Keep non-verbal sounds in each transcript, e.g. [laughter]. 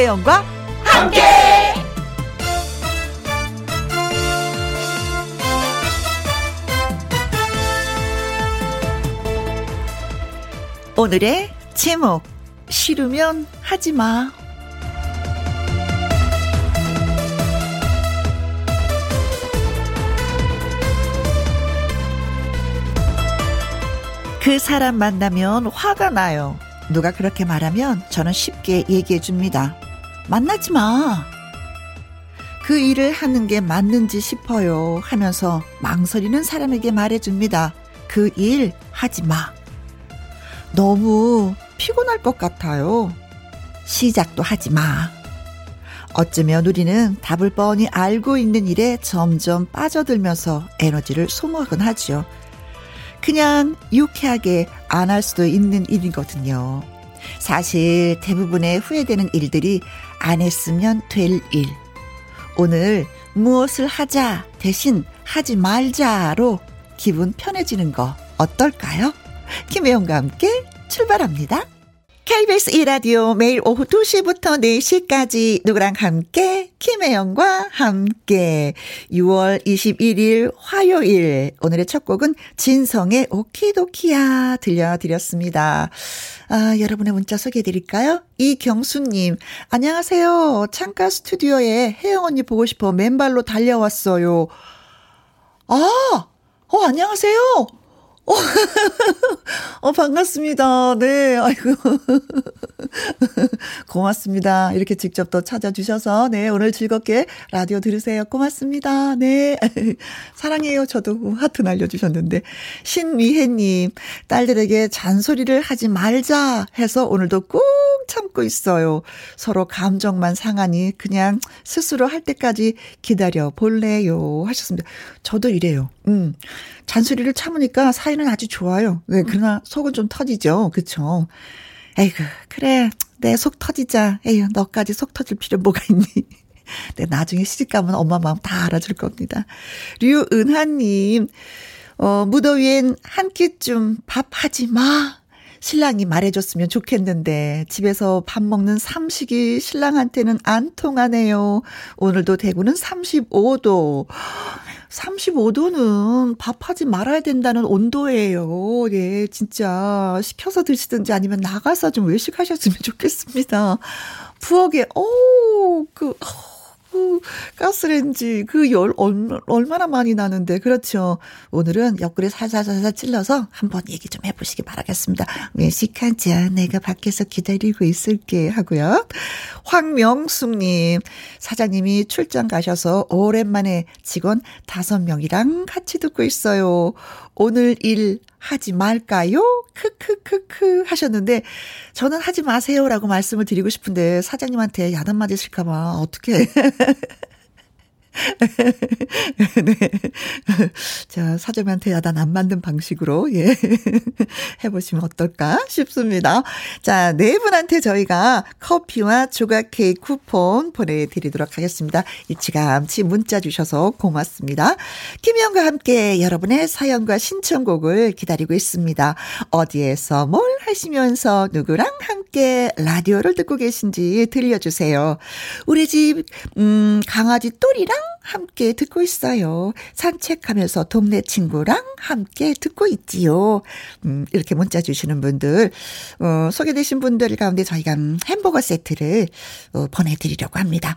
김혜영과 함께. 오늘의 제목 싫으면 하지 마. 그 사람 만나면 화가 나요. 누가 그렇게 말하면 저는 쉽게 얘기해 줍니다. 만나지 마. 그 일을 하는 게 맞는지 싶어요 하면서 망설이는 사람에게 말해줍니다. 그 일 하지 마. 너무 피곤할 것 같아요. 시작도 하지 마. 어쩌면 우리는 답을 뻔히 알고 있는 일에 점점 빠져들면서 에너지를 소모하곤 하죠. 그냥 유쾌하게 안 할 수도 있는 일이거든요. 사실 대부분의 후회되는 일들이 안 했으면 될 일. 오늘 무엇을 하자 대신 하지 말자로 기분 편해지는 거 어떨까요? 김혜영과 함께 출발합니다. KBS 1라디오 매일 오후 2시부터 4시까지 누구랑 함께 김혜영과 함께 6월 21일 화요일 오늘의 첫 곡은 진성의 오키도키야 들려드렸습니다. 아, 여러분의 문자 소개해 드릴까요? 이경수님, 안녕하세요. 창가 스튜디오에 혜영 언니 보고 싶어 맨발로 달려왔어요. 아, 어, 안녕하세요. 어, [laughs] 어, 반갑습니다. 네, 아이고. [laughs] 고맙습니다. 이렇게 직접 또 찾아주셔서, 네, 오늘 즐겁게 라디오 들으세요. 고맙습니다. 네. [laughs] 사랑해요. 저도 하트 날려주셨는데. 신미혜님, 딸들에게 잔소리를 하지 말자 해서 오늘도 꾹 참고 있어요. 서로 감정만 상하니 그냥 스스로 할 때까지 기다려 볼래요. 하셨습니다. 저도 이래요. 음. 잔소리를 참으니까 사이는 아주 좋아요. 네, 그러나 속은 좀 터지죠. 그쵸? 에이그, 그래. 내 속 터지자. 에휴, 너까지 속 터질 필요 뭐가 있니? [laughs] 네, 나중에 시집 가면 엄마 마음 다 알아줄 겁니다. 류은하님, 어, 무더위엔 한 끼쯤 밥 하지 마. 신랑이 말해줬으면 좋겠는데 집에서 밥 먹는 삼식이 신랑한테는 안 통하네요. 오늘도 대구는 35도. 35도는 밥하지 말아야 된다는 온도예요. 예, 진짜 시켜서 드시든지 아니면 나가서 좀 외식하셨으면 좋겠습니다. 부엌에 오, 그 그 가스레인지 그 열 얼마나 많이 나는데 그렇죠. 오늘은 옆구리 살살살살 찔러서 한번 얘기 좀 해보시기 바라겠습니다. 외식하자 내가 밖에서 기다리고 있을게 하고요. 황명숙님 사장님이 출장 가셔서 오랜만에 직원 다섯 명이랑 같이 듣고 있어요. 오늘 일 하지 말까요? 크크크크 하셨는데 저는 하지 마세요라고 말씀을 드리고 싶은데 사장님한테 야단 맞으실까 봐 어떻게 [laughs] [laughs] 네. 자, 사장님한테 야단 안 만든 방식으로, 예. [laughs] 해보시면 어떨까 싶습니다. 자, 네 분한테 저희가 커피와 조각 케이크 쿠폰 보내드리도록 하겠습니다. 일찌감치 문자 주셔서 고맙습니다. 김희영과 함께 여러분의 사연과 신청곡을 기다리고 있습니다. 어디에서 뭘 하시면서 누구랑 함께 라디오를 듣고 계신지 들려주세요. 우리 집, 음, 강아지 똘이랑 함께 듣고 있어요. 산책하면서 동네 친구랑 함께 듣고 있지요. 음, 이렇게 문자 주시는 분들, 어, 소개되신 분들 가운데 저희가 햄버거 세트를 어, 보내드리려고 합니다.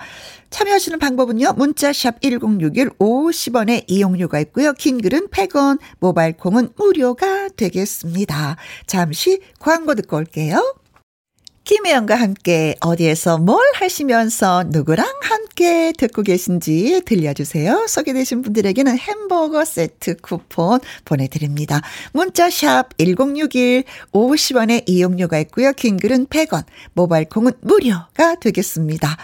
참여하시는 방법은요. 문자샵 1061 50원의 이용료가 있고요. 긴 글은 100원, 모바일 콩은 무료가 되겠습니다. 잠시 광고 듣고 올게요. 김혜영과 함께 어디에서 뭘 하시면서 누구랑 함께 듣고 계신지 들려주세요. 소개되신 분들에게는 햄버거 세트 쿠폰 보내드립니다. 문자샵 1061 50원의 이용료가 있고요. 긴 글은 100원, 모바일 콩은 무료가 되겠습니다.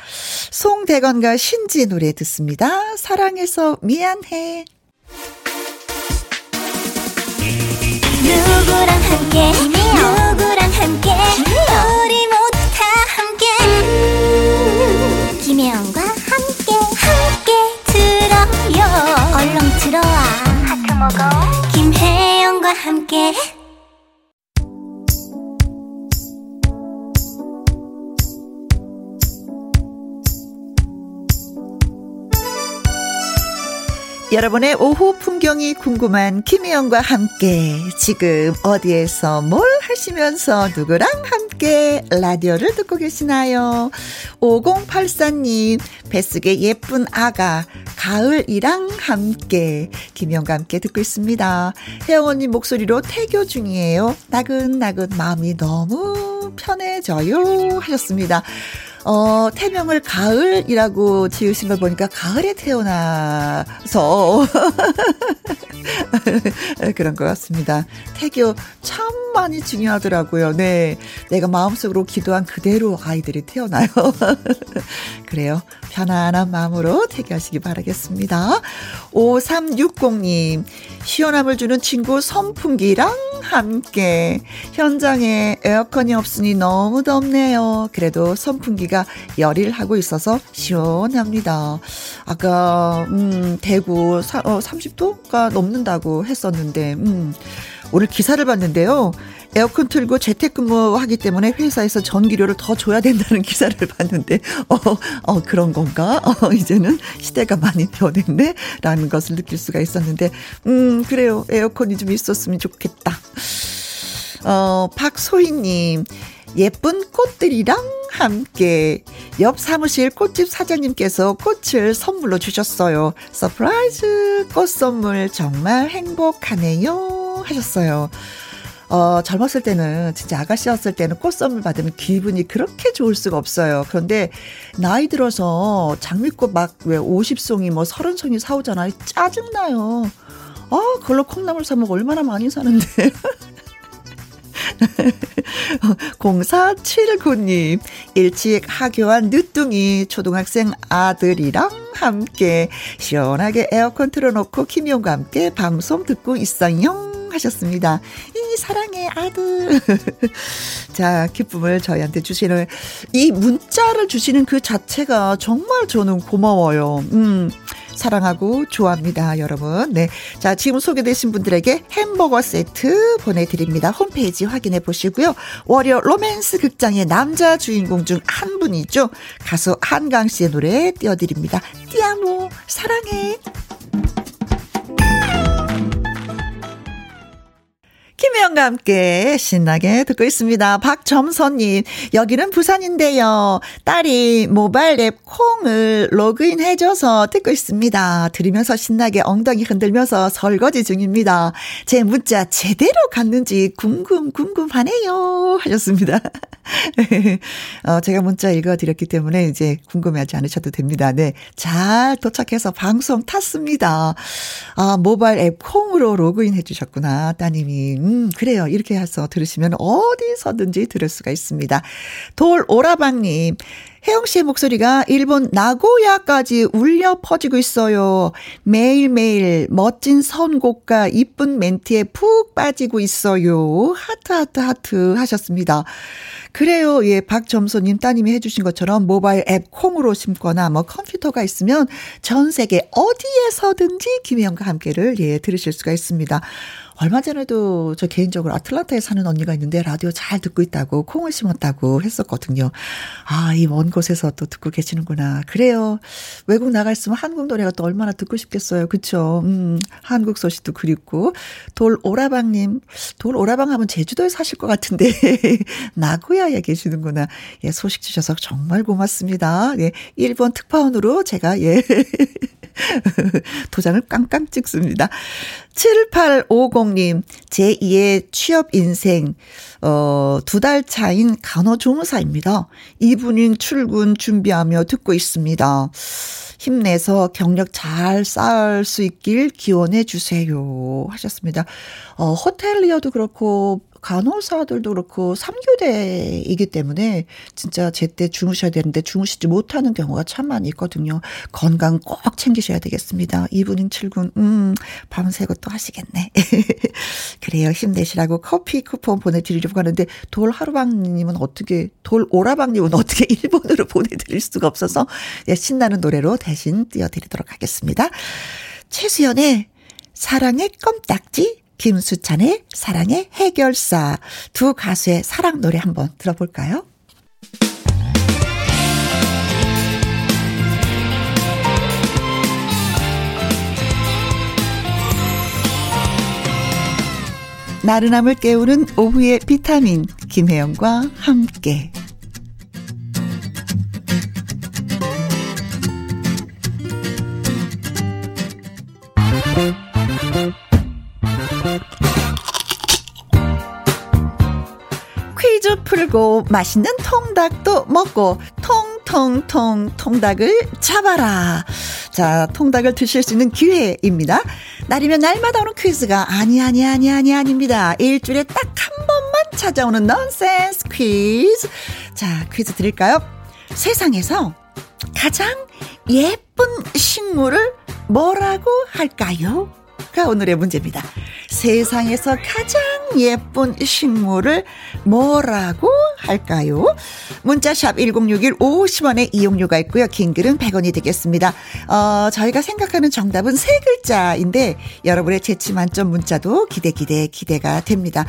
송대건과 신지 노래 듣습니다. 사랑해서 미안해. 누구랑 함께 누구랑 함께 우리 모 김혜영과 함께 함께 들어요. 얼렁 들어와. 하트 먹어. 김혜영과 함께 여러분의 오후 풍경이 궁금한 김혜영과 함께 지금 어디에서 뭘 하시면서 누구랑 함께 라디오를 듣고 계시나요? 5084님, 뱃속에 예쁜 아가 가을이랑 함께 김혜영과 함께 듣고 있습니다. 혜영 언니 목소리로 태교 중이에요. 나긋나긋 마음이 너무 편해져요 하셨습니다. 어, 태명을 가을이라고 지으신 걸 보니까 가을에 태어나서 [laughs] 그런 것 같습니다. 태교 참 많이 중요하더라고요. 네. 내가 마음속으로 기도한 그대로 아이들이 태어나요. [laughs] 그래요. 편안한 마음으로 태교하시기 바라겠습니다. 5360님, 시원함을 주는 친구 선풍기랑 함께 현장에 에어컨이 없으니 너무 덥네요. 그래도 선풍기 가 열일 하고 있어서 시원합니다. 아까 음 대구 사, 어, 30도가 넘는다고 했었는데 음 오늘 기사를 봤는데요. 에어컨 틀고 재택근무하기 때문에 회사에서 전기료를 더 줘야 된다는 [laughs] 기사를 봤는데, 어, 어, 그런 건가? 어, 이제는 시대가 많이 변했네? 라는 것을 느낄 수가 있었는데, 음, 그래요. 에어컨이 좀 있었으면 좋겠다. 어, 박소희 님, 예쁜 꽃들이랑 함께 옆 사무실 꽃집 사장님께서 꽃을 선물로 주셨어요. surprise 꽃 선물 정말 행복하네요. 하셨어요. 어, 젊었을 때는, 진짜 아가씨였을 때는 꽃 선물 받으면 기분이 그렇게 좋을 수가 없어요. 그런데, 나이 들어서 장미꽃 막 왜 50송이 뭐 30송이 사오잖아요. 짜증나요. 아, 그걸로 콩나물 사먹 얼마나 많이 사는데. [laughs] [laughs] 0479님, 일찍 하교한 늦둥이 초등학생 아들이랑 함께 시원하게 에어컨 틀어놓고 김용과 함께 방송 듣고 있어요. 하셨습니다. 이 사랑해 아들. [laughs] 자, 기쁨을 저희한테 주시는 이 문자를 주시는 그 자체가 정말 저는 고마워요. 음. 사랑하고 좋아합니다, 여러분. 네. 자, 지금 소개되신 분들에게 햄버거 세트 보내드립니다. 홈페이지 확인해 보시고요. 월요 로맨스 극장의 남자 주인공 중 한 분이죠. 가수 한강 씨의 노래 띄워드립니다. 띠아모, 사랑해. 김혜영과 함께 신나게 듣고 있습니다. 박점선님, 여기는 부산인데요. 딸이 모바일 앱 콩을 로그인 해줘서 듣고 있습니다. 들으면서 신나게 엉덩이 흔들면서 설거지 중입니다. 제 문자 제대로 갔는지 궁금, 궁금하네요. 하셨습니다. [laughs] 어, 제가 문자 읽어드렸기 때문에 이제 궁금해하지 않으셔도 됩니다. 네. 잘 도착해서 방송 탔습니다. 아, 모바일 앱 콩으로 로그인 해주셨구나. 따님이. 음, 그래요. 이렇게 해서 들으시면 어디서든지 들을 수가 있습니다. 돌오라방님, 혜영 씨의 목소리가 일본 나고야까지 울려 퍼지고 있어요. 매일매일 멋진 선곡과 이쁜 멘트에 푹 빠지고 있어요. 하트, 하트, 하트 하셨습니다. 그래요. 예, 박점소님 따님이 해주신 것처럼 모바일 앱 콩으로 심거나 뭐 컴퓨터가 있으면 전 세계 어디에서든지 김혜영과 함께를 예, 들으실 수가 있습니다. 얼마 전에도 저 개인적으로 아틀란타에 사는 언니가 있는데 라디오 잘 듣고 있다고 콩을 심었다고 했었거든요. 아, 이먼 곳에서 또 듣고 계시는구나. 그래요. 외국 나가 있으면 한국 노래가 또 얼마나 듣고 싶겠어요. 그쵸? 음, 한국 소식도 그립고. 돌오라방님, 돌오라방 하면 제주도에 사실 것 같은데, [laughs] 나고야에 계시는구나. 예, 소식 주셔서 정말 고맙습니다. 예, 1번 특파원으로 제가, 예. [laughs] 도장을 깡깡 찍습니다. 7850님, 제2의 취업 인생, 어, 두 달 차인 간호조무사입니다. 이분이 출근 준비하며 듣고 있습니다. 힘내서 경력 잘 쌓을 수 있길 기원해 주세요. 하셨습니다. 어, 호텔리어도 그렇고, 간호사들도 그렇고 3교대이기 때문에 진짜 제때 주무셔야 되는데 주무시지 못하는 경우가 참 많이 있거든요. 건강 꼭 챙기셔야 되겠습니다. 이브닝 출근, 음, 밤새고 또 하시겠네. [laughs] 그래요. 힘내시라고 커피 쿠폰 보내드리려고 하는데 돌하루방님은 어떻게, 돌오라방님은 어떻게 [laughs] 일본으로 보내드릴 수가 없어서 예, 신나는 노래로 대신 띄워드리도록 하겠습니다. 최수연의 사랑의 껌딱지 김수찬의 사랑의 해결사 두 가수의 사랑 노래 한번 들어볼까요? 나른함을 깨우는 오후의 비타민 김혜영과 함께 풀고 맛있는 통닭도 먹고 통통통 통닭을 잡아라. 자, 통닭을 드실 수 있는 기회입니다. 날이면 날마다 오는 퀴즈가 아니 아니 아니 아니 아닙니다. 일주일에 딱 한 번만 찾아오는 넌센스 퀴즈. 자, 퀴즈 드릴까요? 세상에서 가장 예쁜 식물을 뭐라고 할까요? 가 오늘의 문제입니다. 세상에서 가장 예쁜 식물을 뭐라고 할까요? 문자샵 1061 50원의 이용료가 있고요. 긴 글은 100원이 되겠습니다. 어, 저희가 생각하는 정답은 세 글자인데 여러분의 재치 만점 문자도 기대 기대 기대가 됩니다.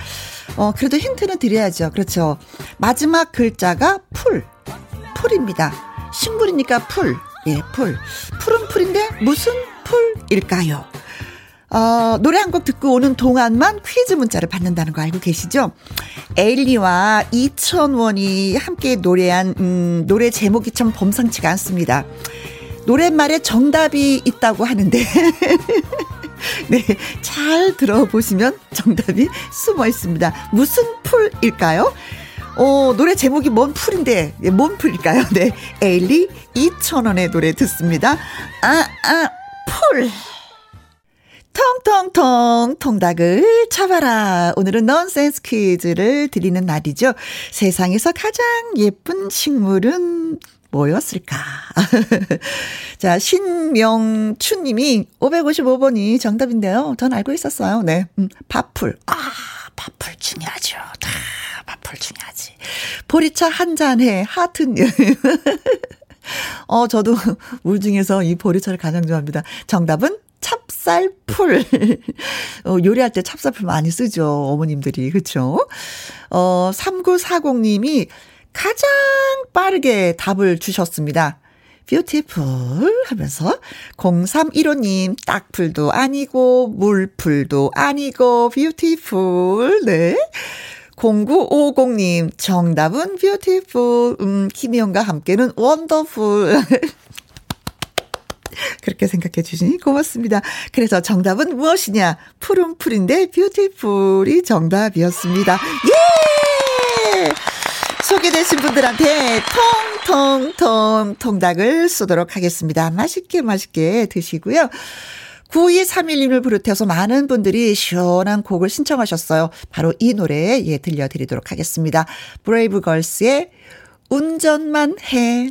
어, 그래도 힌트는 드려야죠. 그렇죠. 마지막 글자가 풀. 풀입니다. 식물이니까 풀. 예, 풀. 풀은 풀인데 무슨 풀일까요? 어, 노래 한 곡 듣고 오는 동안만 퀴즈 문자를 받는다는 거 알고 계시죠? 에일리와 이천원이 함께 노래한, 음, 노래 제목이 참 범상치가 않습니다. 노랫말에 정답이 있다고 하는데. [laughs] 네, 잘 들어보시면 정답이 숨어 있습니다. 무슨 풀일까요? 어, 노래 제목이 뭔 풀인데, 네, 뭔 풀일까요? [laughs] 네, 에일리 2,000원의 노래 듣습니다. 아, 아, 풀. 통통통 통닭을 잡아라. 오늘은 넌센스 퀴즈를 드리는 날이죠. 세상에서 가장 예쁜 식물은 뭐였을까? [laughs] 자, 신명춘 님이 555번이 정답인데요. 전 알고 있었어요. 네. 음, 밥풀. 아, 밥풀 중요하죠. 다 밥풀 중요하지. 보리차 한 잔에 하트. [laughs] 어, 저도 [laughs] 물 중에서 이 보리차를 가장 좋아합니다. 정답은 찹쌀풀. [laughs] 어, 요리할 때 찹쌀풀 많이 쓰죠. 어머님들이. 그쵸? 어, 3940님이 가장 빠르게 답을 주셨습니다. beautiful 하면서 0315님 딱풀도 아니고 물풀도 아니고 beautiful 네 0950님 정답은 beautiful 음 김희영과 함께는 원더풀 [laughs] [laughs] 그렇게 생각해 주시니 고맙습니다. 그래서 정답은 무엇이냐? 푸른 풀인데 beautiful이 정답이었습니다. 예! 소개되신 분들한테 통통통 통닭을 쏘도록 하겠습니다. 맛있게 맛있게 드시고요. 9231님을 비롯해서 많은 분들이 시원한 곡을 신청하셨어요. 바로 이 노래 예 들려드리도록 하겠습니다. 브레이브 걸스의 운전만 해.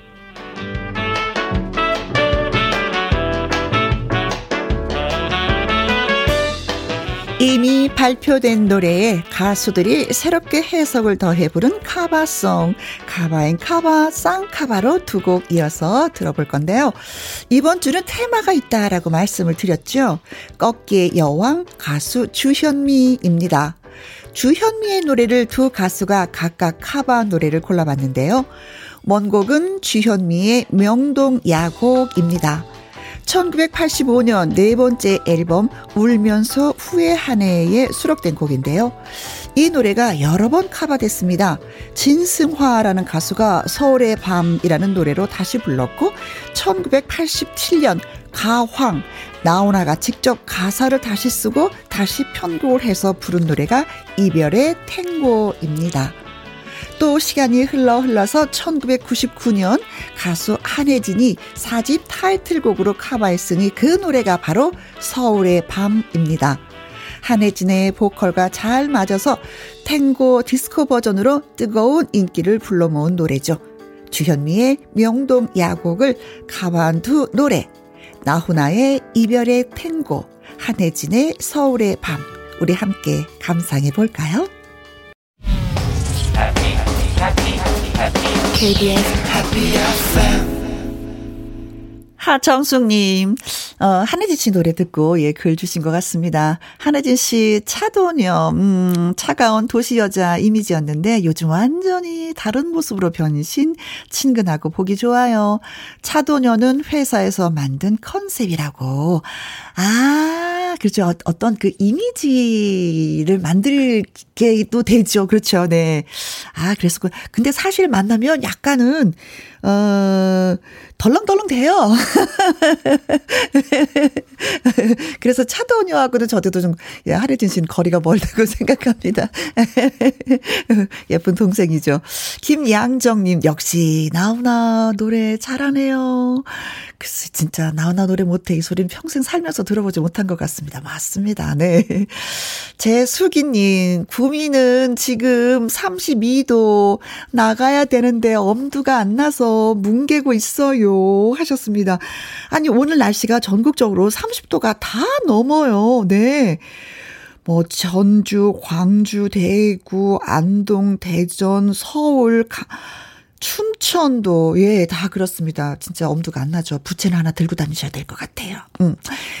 이미 발표된 노래에 가수들이 새롭게 해석을 더해 부른 카바송, 카바앤 카바, 쌍카바로 두 곡 이어서 들어볼 건데요. 이번 주는 테마가 있다라고 말씀을 드렸죠. 꺾기의 여왕 가수 주현미입니다. 주현미의 노래를 두 가수가 각각 카바 노래를 골라봤는데요. 원곡은 주현미의 명동 야곡입니다. 1985년 네 번째 앨범 울면서 후회한 해에 수록된 곡인데요. 이 노래가 여러 번 카바됐습니다. 진승화라는 가수가 서울의 밤이라는 노래로 다시 불렀고 1987년 가황 나훈아가 직접 가사를 다시 쓰고 다시 편곡을 해서 부른 노래가 이별의 탱고입니다. 또 시간이 흘러 흘러서 1999년 가수 한혜진이 4집 타이틀곡으로 카바했으니 그 노래가 바로 서울의 밤입니다. 한혜진의 보컬과 잘 맞아서 탱고 디스코 버전으로 뜨거운 인기를 불러 모은 노래죠. 주현미의 명동 야곡을 카바한 두 노래. 나훈아의 이별의 탱고, 한혜진의 서울의 밤. 우리 함께 감상해 볼까요? KBS Happy FM 하정숙님, 어, 한혜진 씨 노래 듣고, 예, 글 주신 것 같습니다. 한혜진 씨, 차도녀, 음, 차가운 도시 여자 이미지였는데, 요즘 완전히 다른 모습으로 변신, 친근하고 보기 좋아요. 차도녀는 회사에서 만든 컨셉이라고. 아, 그렇죠. 어, 어떤 그 이미지를 만들게 또 되죠. 그렇죠. 네. 아, 그래서, 그, 근데 사실 만나면 약간은, 어, 덜렁덜렁 돼요. [laughs] 그래서 차도녀하고는 저도 좀, 예, 하려진 씨는 거리가 멀다고 [laughs] 생각합니다. [laughs] 예쁜 동생이죠. 김양정님, 역시, 나훈아 노래 잘하네요. 글쎄, 진짜, 나훈아 노래 못해. 이 소리는 평생 살면서 들어보지 못한 것 같습니다. 맞습니다. 네. 제수기님, 구미는 지금 32도 나가야 되는데 엄두가 안 나서 뭉개고 있어요. 하셨습니다. 아니, 오늘 날씨가 전국적으로 30도가 다 넘어요. 네. 뭐 전주, 광주, 대구, 안동, 대전, 서울, 가, 춘천도, 예, 다 그렇습니다. 진짜 엄두가 안 나죠. 부채는 하나 들고 다니셔야 될 것 같아요. 음.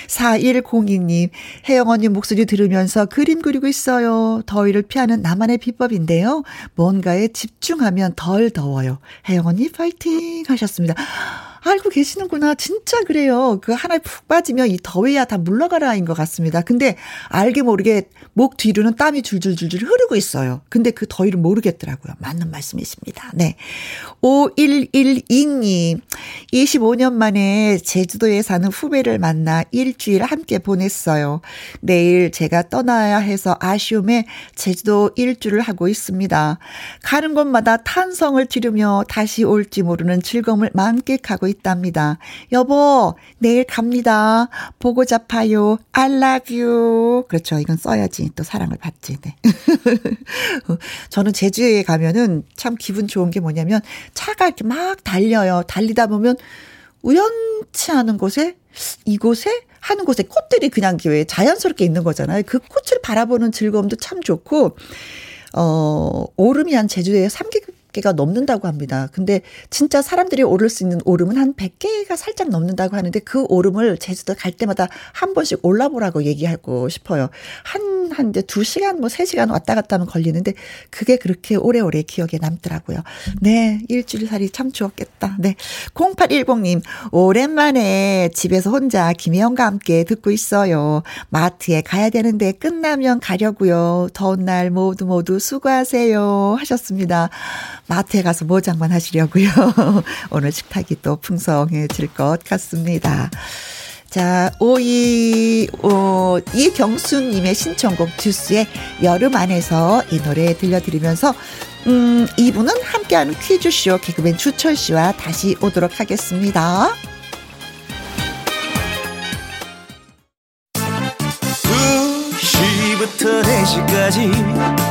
4102님, 혜영 언니 목소리 들으면서 그림 그리고 있어요. 더위를 피하는 나만의 비법인데요. 뭔가에 집중하면 덜 더워요. 혜영 언니 파이팅 하셨습니다. 알고 계시는구나. 진짜 그래요. 그 하나에 푹 빠지면 이 더위야 다 물러가라인 것 같습니다. 근데 알게 모르게 목 뒤로는 땀이 줄줄줄줄 흐르고 있어요. 근데 그 더위를 모르겠더라고요. 맞는 말씀이십니다. 네. 5112님. 25년 만에 제주도에 사는 후배를 만나 일주일 함께 보냈어요. 내일 제가 떠나야 해서 아쉬움에 제주도 일주를 하고 있습니다. 가는 곳마다 탄성을 지르며 다시 올지 모르는 즐거움을 만끽하고 있답니다. 여보, 내일 갑니다. 보고 잡아요. I love you. 그렇죠. 이건 써야지. 또 사랑을 받지. 네. [laughs] 저는 제주에 가면은 참 기분 좋은 게 뭐냐면 차가 이렇게 막 달려요. 달리다 보면 우연치 않은 곳에 이곳에 하는 곳에 꽃들이 그냥 왜 자연스럽게 있는 거잖아요. 그 꽃을 바라보는 즐거움도 참 좋고 어, 오름이 한 3개급 100 개가 넘는다고 합니다. 근데 진짜 사람들이 오를 수 있는 오름은 한 100개가 살짝 넘는다고 하는데 그 오름을 제주도 갈 때마다 한 번씩 올라보라고 얘기하고 싶어요. 한, 한 이제 2시간, 뭐 3시간 왔다 갔다 하면 걸리는데 그게 그렇게 오래오래 기억에 남더라고요. 네, 일주일 살이 참 좋았겠다. 네. 0810님, 오랜만에 집에서 혼자 김혜영과 함께 듣고 있어요. 마트에 가야 되는데 끝나면 가려고요. 더운 날 모두 모두 수고하세요. 하셨습니다. 마트에 가서 모장만 하시려고요. [laughs] 오늘 식탁이 또 풍성해질 것 같습니다. 자, 오이, 오, 이경수님의 신청곡 듀스의 여름 안에서 이 노래 들려드리면서, 음, 이분은 함께하는 퀴즈쇼 개그맨 주철 씨와 다시 오도록 하겠습니다. 2시부터 4시까지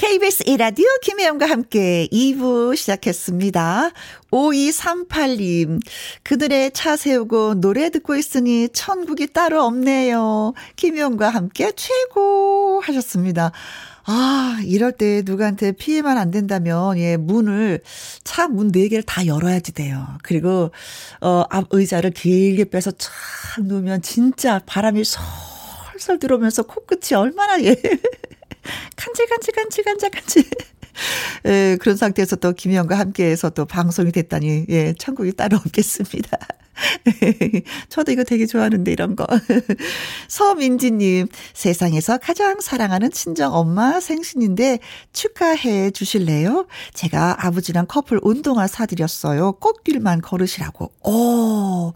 KBS 1라디오 김혜영과 함께 2부 시작했습니다. 5238님, 그들의 차 세우고 노래 듣고 있으니 천국이 따로 없네요. 김혜영과 함께 최고 하셨습니다. 아, 이럴 때 누구한테 피해만 안 된다면, 예, 문을, 차문 4개를 다 열어야지 돼요. 그리고, 어, 앞 의자를 길게 빼서 촥 누우면 진짜 바람이 솔솔 들어오면서 코끝이 얼마나, 예. 간질 간질 간질 간질 간질. 예, 그런 상태에서 또 김희영과 함께해서 또 방송이 됐다니, 예, 천국이 따로 없겠습니다. [laughs] 저도 이거 되게 좋아하는데 이런 거. [laughs] 서민지님 세상에서 가장 사랑하는 친정 엄마 생신인데 축하해 주실래요? 제가 아버지랑 커플 운동화 사드렸어요. 꽃길만 걸으시라고. 오,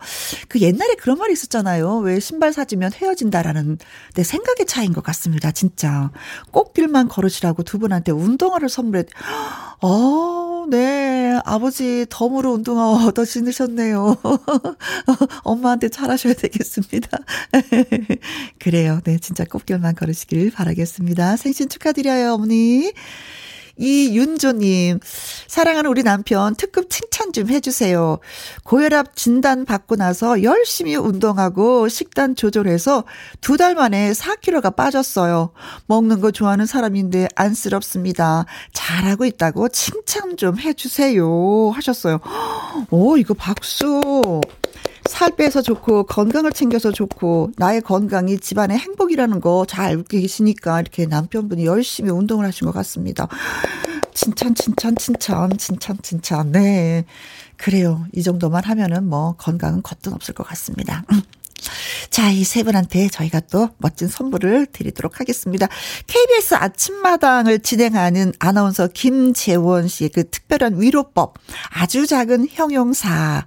그 옛날에 그런 말이 있었잖아요. 왜 신발 사주면 헤어진다라는 내 생각의 차이인 것 같습니다. 진짜 꽃길만 걸으시라고 두 분한테 운동화를 선물해. [gasps] 어, 네. 아버지 덤으로 운동화 얻어 신으셨네요. 엄마한테 잘하셔야 되겠습니다. [laughs] 그래요. 네. 진짜 꽃길만 걸으시길 바라겠습니다. 생신 축하드려요, 어머니. 이윤조님, 사랑하는 우리 남편 특급 칭찬 좀 해주세요. 고혈압 진단 받고 나서 열심히 운동하고 식단 조절해서 두 달 만에 4kg가 빠졌어요. 먹는 거 좋아하는 사람인데 안쓰럽습니다. 잘하고 있다고 칭찬 좀 해주세요. 하셨어요. 오, 이거 박수. 살 빼서 좋고 건강을 챙겨서 좋고 나의 건강이 집안의 행복이라는 거 잘 알고 계시니까 이렇게 남편분이 열심히 운동을 하신 것 같습니다. 칭찬 칭찬 칭찬 칭찬 칭찬 네 그래요 이 정도만 하면은 뭐 건강은 겉은 없을 것 같습니다. 음. [laughs] 자, 이 세 분한테 저희가 또 멋진 선물을 드리도록 하겠습니다. KBS 아침마당을 진행하는 아나운서 김재원 씨의 그 특별한 위로법, 아주 작은 형용사,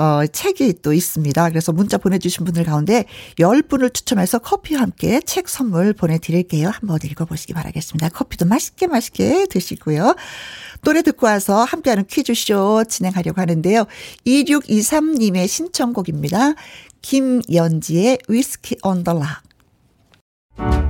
어, 책이 또 있습니다. 그래서 문자 보내주신 분들 가운데 10분을 추첨해서 커피와 함께 책 선물 보내드릴게요. 한번 읽어보시기 바라겠습니다. 커피도 맛있게 맛있게 드시고요. 노래 듣고 와서 함께하는 퀴즈쇼 진행하려고 하는데요. 2623님의 신청곡입니다. 김연지의 위스키 언더 락.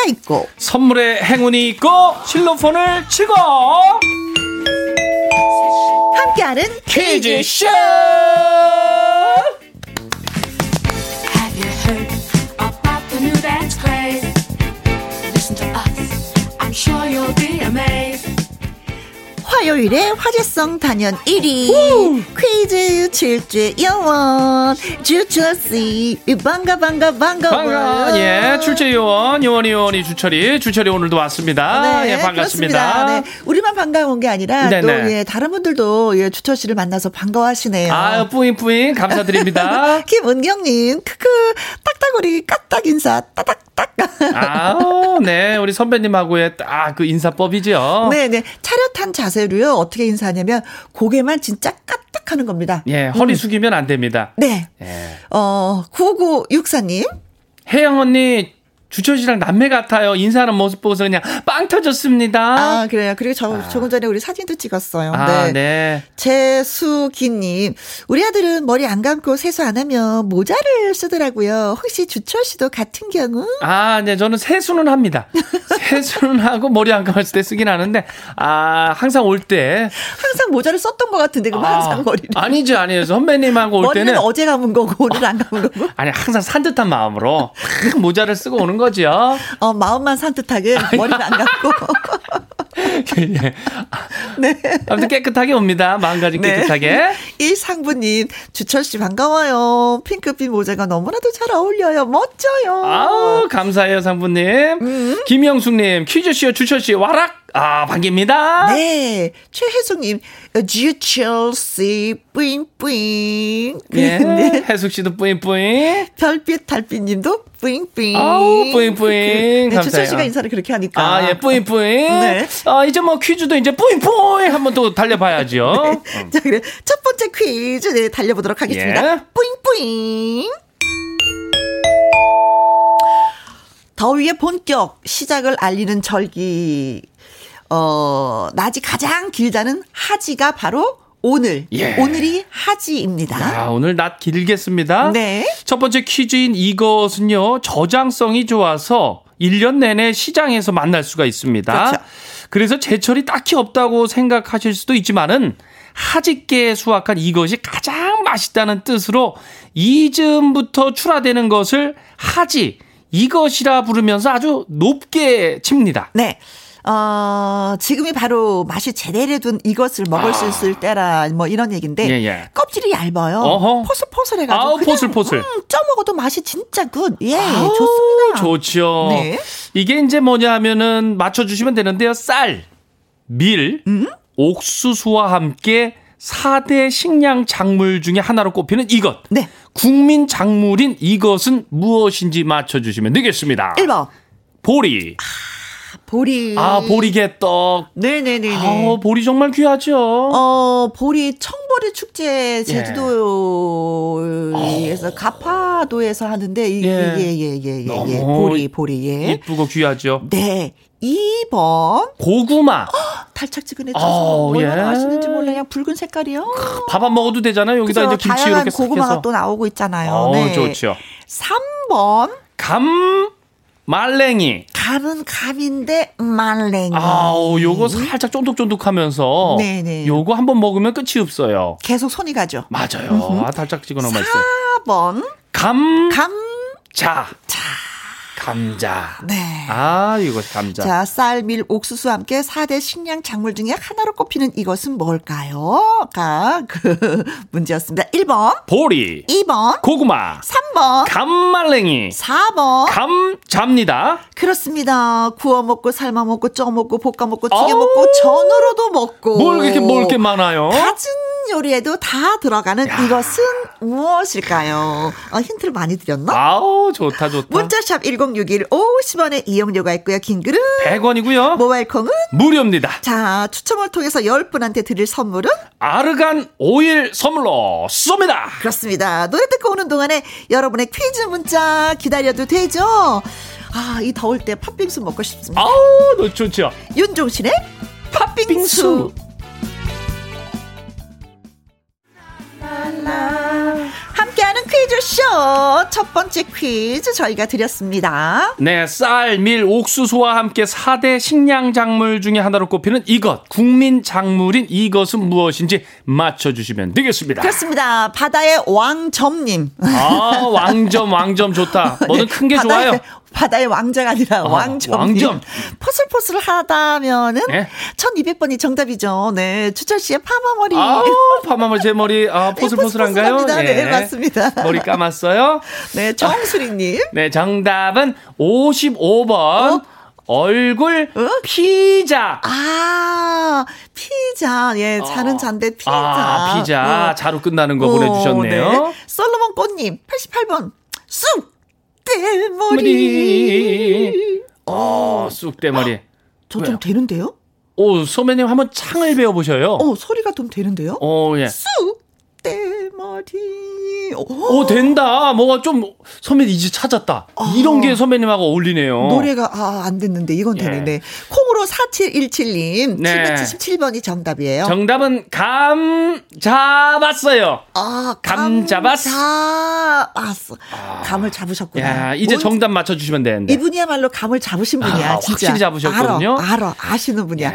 재미가 있고. 선물에 행운이 있고 실로폰을 치고. 함께하는 퀴즈쇼 화요일에 화제성 단연 1위. 퀴즈 출제 영원. 주철씨. 반가 반가 반가 반가. 예 출제 요원 요원이 요원이 주철이 주철이 오늘도 왔습니다. 예 반갑습니다. 네, 우리만 반가운 게 아니라 네네. 또 예, 다른 분들도 예, 주철 씨를 만나서 반가워하시네요. 아 뿌잉 뿌잉. 감사드립니다. [laughs] 김은경님 크크 딱딱거리 까딱 인사 따닥딱. 아우 네 우리 선배님하고의 딱 그 인사법이죠. 네네. 차렷한 자세 로요 어떻게 인사하냐면 고개만 진짜 까딱 하는 겁니다. 예 허리 숙이면 안 됩니다 네. 예. 어 9964님 혜영 언니 주철 씨랑 남매 같아요 인사하는 모습 보고서 그냥 빵 터졌습니다 아, 그래요. 그리고 저, 조금 전에 우리 사진도 찍었어요. 아, 네. 네. 재수기님, 우리 아들은 머리 안 감고 세수 안 하면 모자를 쓰더라고요. 혹시 주철 씨도 같은 경우? 아, 네, 저는 세수는 합니다. 세수하고 [laughs] 머리 안 감았을 때 쓰긴 하는데, 아, 항상 올 때. 항상 모자를 썼던 것 같은데, 그 아, 항상 머리를. 아니죠, 아니에요. 선배님하고 올 머리는 때는. 어제 감은 거고, 오늘 안 감은 거고. 아니, 항상 산뜻한 마음으로 모자를 쓰고 오는 거죠. 어, 마음만 산뜻하게 머리는 안 감고. [laughs] 예. 네. 아무튼 깨끗하게 옵니다. 마음가짐 네. 깨끗하게. [laughs] 이 상부님, 주철 씨 반가워요. 핑크빛 모자가 너무나도 잘 어울려요. 멋져요. 아우, 감사해요, 상부님. 음. 김영숙님, 퀴즈쇼 주철씨, 와락! 아, 반깁니다. 네. 최혜숙님, 씨, 뿌잉뿌잉. 예. [laughs] 네. 해숙 씨도 뿌잉뿌잉. 별빛 달빛님도 뿌잉뿌잉. 아우, 뿌잉뿌잉. 네, 주철 감사해요. 씨가 인사를 그렇게 하니까. 아, 예, 뿌잉뿌잉. 네. 아, 이제 뭐 퀴즈도 이제 뿌잉뿌잉 한번 또 달려봐야죠. 음. [laughs] 자, 그래. 첫 번째 퀴즈, 네, 달려보도록 하겠습니다. 예. 뿌잉뿌잉. 더위의 본격 시작을 알리는 절기, 어, 낮이 가장 길다는 하지가 바로 오늘. 예. 오늘이 하지입니다. 아, 오늘 낮 길겠습니다. 네. 첫 번째 퀴즈인 이것은요, 저장성이 좋아서 1년 내내 시장에서 만날 수가 있습니다. 그렇죠. 그래서 제철이 딱히 없다고 생각하실 수도 있지만은 하직계에 수확한 이것이 가장 맛있다는 뜻으로 이즈음부터 출하되는 것을 하지 이것이라 부르면서 아주 높게 칩니다. 네. 어, 지금이 바로 맛이 제대로 된 이것을 먹을 수 있을 때라, 뭐 이런 얘기인데, 아. 예, 예. 껍질이 얇아요. 어허. 포슬포슬해 가지고. 아우, 그냥, 포슬포슬. 음, 쪄 먹어도 맛이 진짜 good. 예, 아우, 좋습니다. 좋죠. 네. 이게 이제 뭐냐 하면은 맞춰 주시면 되는데요. 쌀, 밀, 음? 옥수수와 함께 4대 식량 작물 중에 하나로 꼽히는 이것. 네. 국민 작물인 이것은 무엇인지 맞춰 주시면 되겠습니다. 1번. 보리. 보리. 아, 보리개떡. 네네네네. 아, 보리 정말 귀하죠. 어, 보리, 청보리 예. 축제 제주도에서 가파도에서 하는데, 이- 예. 예, 예, 예, 예, 예. 보리, 보리, 예. 이쁘고 귀하죠. 네. 2번. 고구마. 달짝지근해. 어, 얼마나 예. 맛있는지 몰라. 그냥 붉은 색깔이요. 밥 안 먹어도 되잖아요. 여기다 그죠? 이제 김치 다양한 이렇게 싹 고구마가. 또 나오고 있잖아요. 어, 네. 좋죠. 3번. 감 말랭이. 감은 감인데 말랭이. 아우, 요거 살짝 쫀득쫀득하면서 네네. 요거 한번 먹으면 끝이 없어요. 계속 손이 가죠. 맞아요. 아, 달짝지근한 맛있어요. 4번. 감자. 감. 감자. 네. 아, 이것이 감자. 자, 쌀, 밀, 옥수수와 함께 4대 식량 작물 중에 하나로 꼽히는 이것은 뭘까요? 가, 그, [laughs] 문제였습니다. 1번, 보리. 2번, 고구마. 3번, 감말랭이. 4번. 감자입니다. 그렇습니다. 구워 먹고, 삶아 먹고, 쪄 먹고, 볶아 먹고, 튀겨 어우. 먹고, 전으로도 먹고. 뭘 이렇게 뭘 이렇게 많아요? 갖은 요리에도 다 들어가는 이것은 무엇일까요? 어, 힌트를 많이 드렸나? 아우, 좋다, 좋다. 문자샵 1061 50원의 이용료가 있고요. 긴 글은 100원이고요. 모바일 콩은 무료입니다. 자, 추첨을 통해서 10분한테 드릴 선물은 아르간 오일 선물로 쏩니다. 그렇습니다. 노래 듣고 오는 동안에 여러분의 퀴즈 문자 기다려도 되죠? 아, 이 더울 때 팥빙수 먹고 싶습니다. 아우, 너 좋죠. 윤종신의 팥빙수. 빙수. 함께하는 퀴즈쇼. 첫 번째 퀴즈 저희가 드렸습니다. 네, 쌀, 밀, 옥수수와 함께 4대 식량 작물 중에 하나로 꼽히는 이것, 국민 작물인 이것은 무엇인지 맞춰주시면 되겠습니다. 그렇습니다. 바다의 왕점님. 아, 왕점, 왕점 좋다. [laughs] 뭐든 큰 게 좋아요. 바다의, 왕자가 아니라 아, 왕점. 왕점. 포슬포슬하다면은 네. 1200번이 정답이죠. 네. 추철 씨의 파마머리. 아우, 파마머 제 머리, 아, 포슬포슬한가요? 포슬포슬합니다. 네, 맞습니다. 머리 감았어요. [laughs] 네, 정수리님. 네, 정답은 55번. 얼굴 어? 피자. 아, 피자. 예, 자는 잔데 피자. 아, 피자. 어. 자로 끝나는 거 어, 보내주셨네요. 네. 솔로몬 꽃님, 88번. 쑥! 대머리. 머리. 어, 쑥 대머리. 저 좀 되는데요? 오, 소매님 한번 창을 배워보셔요. 어, 소리가 좀 되는데요? 오, 예. 쑥! 대머리. 오, 오, 된다. 뭐가 좀, 선배님 이제 찾았다. 이런 게 선배님하고 어울리네요. 노래가 아, 안 됐는데 이건 예. 되는데 콩으로 콩으로 4717님. 네. 777번이 정답이에요. 정답은 감 잡았어요. 아, 감 잡았어. 잡았어. 감을 잡으셨구나. 야, 이제 뭔- 정답 맞춰 주시면 되는데. 이분이야말로 감을 잡으신 분이야, 아, 진짜. 확실히 잡으셨거든요. 예. 알아, 알아, 아시는 분이야.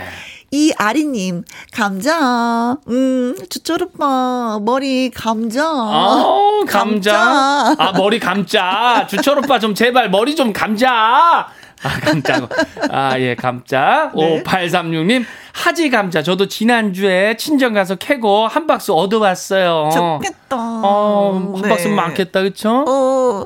이 아리님, 감자, 음, 주철오빠, 머리, 감자. 어, 감자. 아, 머리 감자. 주철 오빠 좀 제발 머리 좀 감자. 아, 감자. 아, 예, 감자. 네. 5836님, 하지 감자. 저도 지난주에 친정 가서 캐고 한 박스 얻어왔어요. 좋겠다. 어, 한 네. 박스 많겠다, 그쵸? 어,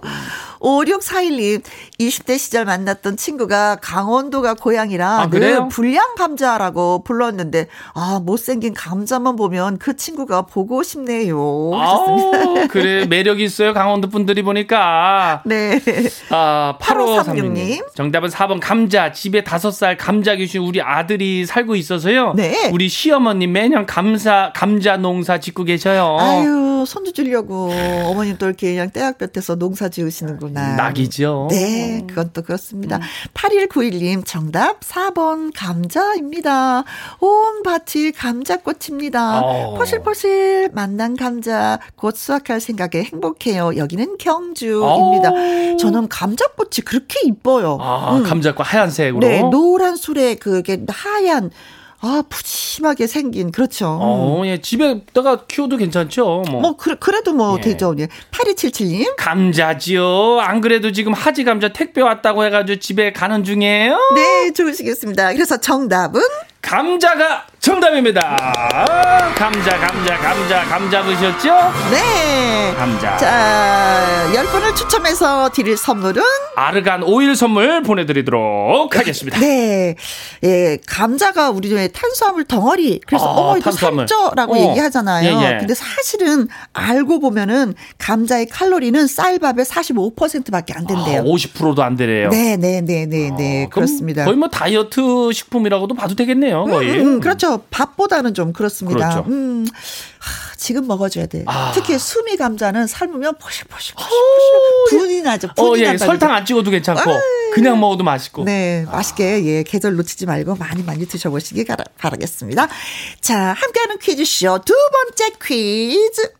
5641님, 20대 시절 만났던 친구가 강원도가 고향이라 아? 늘 불량 감자라고 불렀는데, 아, 못생긴 감자만 보면 그 친구가 보고 싶네요. 하셨습니다. 아우, 그래. 매력 있어요. 강원도 분들이 보니까. 네. 아, 8536님. 8536님. 정답은 4번 감자. 집에 5살 감자 귀신 우리 아들이 살고 있어서요. 네. 우리 시어머님 매년 감사, 감자 농사 짓고 계셔요. 아유, 손주 주려고 어머님 또 이렇게 그냥 떼약볕에서 농사 지으시는구나. 낙이죠. 네, 그건 또 그렇습니다. 8191님, 정답 4번 감자입니다. 온 밭이 감자꽃입니다. 어. 포실포실 만난 감자 곧 수확할 생각에 행복해요. 여기는 경주입니다. 어. 저는 감자꽃이 그렇게 이뻐요. 아, 음. 감자과 하얀색으로. 네, 노란 술에 그게 하얀 아, 푸짐하게 생긴 그렇죠. 어, 예, 집에다가 키워도 괜찮죠. 뭐. 뭐 그래, 그래도 뭐 예. 되죠. 예. 8277님. 감자지요. 안 그래도 지금 하지 감자 택배 왔다고 해가지고 집에 가는 중이에요. 네, 좋으시겠습니다. 그래서 정답은 감자가 정답입니다. 감자, 감자, 감자, 감자 드셨죠? 네. 감자. 자, 10분을 추첨해서 드릴 선물은 아르간 오일 선물 보내드리도록 하겠습니다. 네. 예, 감자가 우리의 탄수화물 덩어리. 그래서 아, 어머 이거 탄수화물. 살쪄라고 어. 얘기하잖아요. 예, 예. 근데 사실은 알고 보면은 감자의 칼로리는 쌀밥의 45%밖에 안 된대요. 아, 50%도 안 되래요. 네, 네, 네, 네, 네. 아, 그렇습니다. 거의 뭐 다이어트 식품이라고도 봐도 되겠네요, 거의. 음, 그렇죠. 밥보다는 좀 그렇습니다. 그렇죠. 음, 하, 지금 먹어줘야 돼. 아. 특히 수미 감자는 삶으면 포실포실 포실포실 분이 나죠. 어, 분이 예, 난다니까. 설탕 안 찍어도 괜찮고, 그냥 먹어도 맛있고. 네, 맛있게 예 계절 놓치지 말고 많이 많이 드셔보시기 바라, 바라겠습니다. 자, 함께하는 퀴즈쇼 두 번째 퀴즈.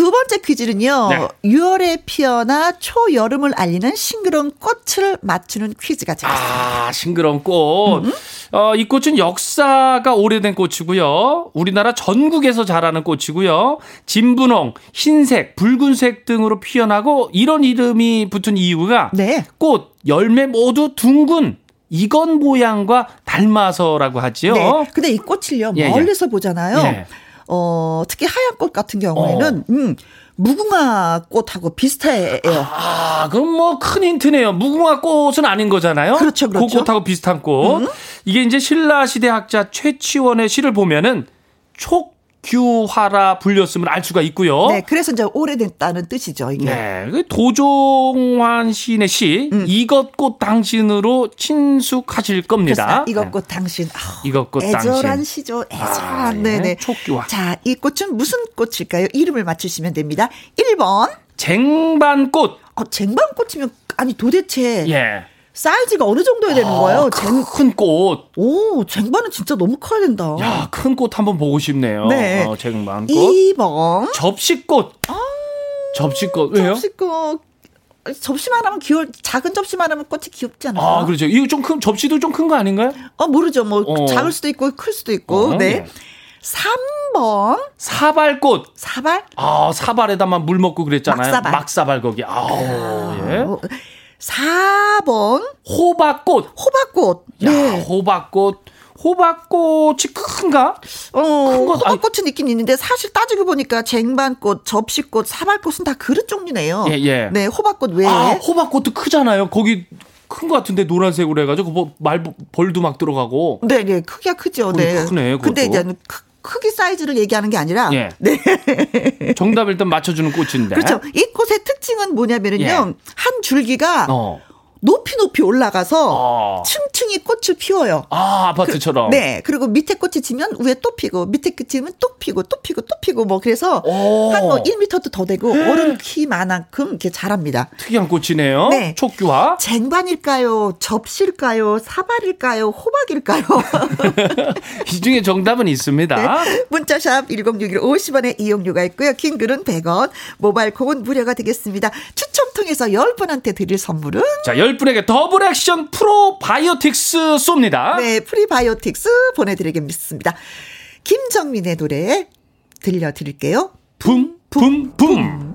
두 번째 퀴즈는요. 네. 6월에 피어나 초여름을 알리는 싱그러운 꽃을 맞추는 퀴즈가 되겠습니다. 아, 싱그러운 꽃. 음. 어, 이 꽃은 역사가 오래된 꽃이고요. 우리나라 전국에서 자라는 꽃이고요. 진분홍, 흰색, 붉은색 등으로 피어나고 이런 이름이 붙은 이유가 네. 꽃, 열매 모두 둥근 이건 모양과 닮아서라고 하지요. 네. 근데 이 꽃을요, 예, 예. 멀리서 보잖아요. 예. 어, 특히 하얀 꽃 같은 경우에는, 음, 무궁화 꽃하고 비슷해요. 아, 그럼 뭐 큰 힌트네요. 무궁화 꽃은 아닌 거잖아요. 그렇죠, 그렇죠. 그 꽃하고 비슷한 꽃. 이게 이제 신라 시대 학자 최치원의 시를 보면은 촉 규화라 불렸음을 알 수가 있고요. 네, 그래서 이제 오래됐다는 뜻이죠, 이게. 네, 그 도종환 시인의 시 이것 꽃 당신으로 친숙하실 겁니다. 그래서 이것 꽃 당신. 아우, 이것 꽃 애절한 당신. 시죠. 애절한. 아, 예. 네네. 촉규화. 자, 이 꽃은 무슨 꽃일까요? 이름을 맞추시면 됩니다. 1번. 쟁반꽃. 어, 쟁반꽃이면, 아니, 도대체 예. 사이즈가 어느 정도야 되는 거예요? 쟁, 큰 꽃. 오, 쟁반은 진짜 너무 커야 된다. 야, 큰 꽃 한번 보고 싶네요. 네. 어, 쟁반 꽃. 2번. 접시꽃. 접시꽃. 왜요? 접시꽃. 접시만 하면 귀여 작은 접시만 하면 꽃이 귀엽지 않아요? 아, 그렇죠. 이거 좀 큰, 접시도 좀 큰 거 아닌가요? 어, 모르죠. 뭐, 어. 작을 수도 있고, 클 수도 있고. 어, 네. 네. 3번. 사발꽃. 사발? 아, 사발에다만 물 먹고 그랬잖아요. 막사발. 막사발 거기. 아우, 예. 어, 4번. 호박꽃. 호박꽃. 야, 네. 호박꽃. 호박꽃이 큰가? 어, 거, 호박꽃은 있긴 있는데 사실 따지고 보니까 쟁반꽃, 접시꽃, 사발꽃은 다 그릇 종류네요. 예, 예. 네, 호박꽃 외에. 아, 호박꽃도 크잖아요. 거기 큰것 같은데 노란색으로 해가지고 뭐 말 벌도 막 들어가고. 네, 네, 크기가 크죠. 네. 크네, 크네, 그것도. 근데 이제 크, 크기 사이즈를 얘기하는 게 아니라. 예. [laughs] 네. 정답 일단 맞춰주는 꽃인데. 그렇죠. 이 꽃의 특징은 뭐냐면은요. 예. 한 줄기가 어. 높이 높이 올라가서 어. 층층이 꽃을 피워요. 아, 아파트처럼. 네. 그리고 밑에 꽃이 지면 위에 또 피고, 밑에 끝이 지면 또 피고, 또 피고, 또 피고, 뭐, 그래서 오. 한뭐 1m도 더 되고, 어른 키만큼 이렇게 자랍니다. 특이한 꽃이네요. 네. 촉규화. 쟁반일까요? 접시일까요? 사발일까요? 호박일까요? [laughs] 이 중에 정답은 있습니다. 네. 문자샵 1061 50원의 이용료가 있고요. 긴 글은 100원, 모바일 콩은 무료가 되겠습니다. 추첨 통해서 10분한테 드릴 선물은 자, 10분에게 더블 액션 프로바이오틱스 쏩니다. 네, 프리바이오틱스 보내드리겠습니다. 김정민의 노래 들려드릴게요. 붐, 붐, 붐.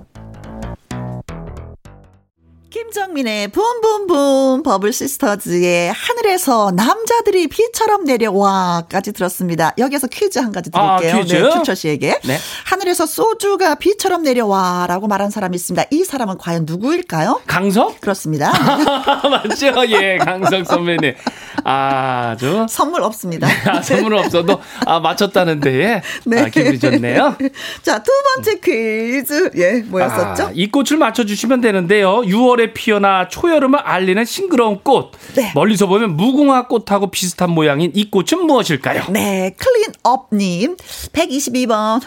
김정민의 붐붐붐 버블 시스터즈의 하늘에서 남자들이 비처럼 내려와까지 들었습니다. 여기서 퀴즈 한 가지 아, 드릴게요. 퀴즈? 네, 추철 씨에게 네. 하늘에서 소주가 비처럼 내려와라고 말한 사람이 있습니다. 이 사람은 과연 누구일까요? 강석? 그렇습니다. [laughs] 맞죠? 예, 강석 선배님. 아주. 선물 없습니다. 아, 선물 없어도, 아, 맞췄다는데, 예. 네. 아, 기분이 좋네요. 자, 두 번째 퀴즈. 예, 뭐였었죠? 아, 이 꽃을 맞춰 주시면 되는데요. 6월에 피어나 초여름을 알리는 싱그러운 꽃. 네. 멀리서 보면 무궁화 꽃하고 비슷한 모양인 이 꽃은 무엇일까요? 네, 클린업님 122번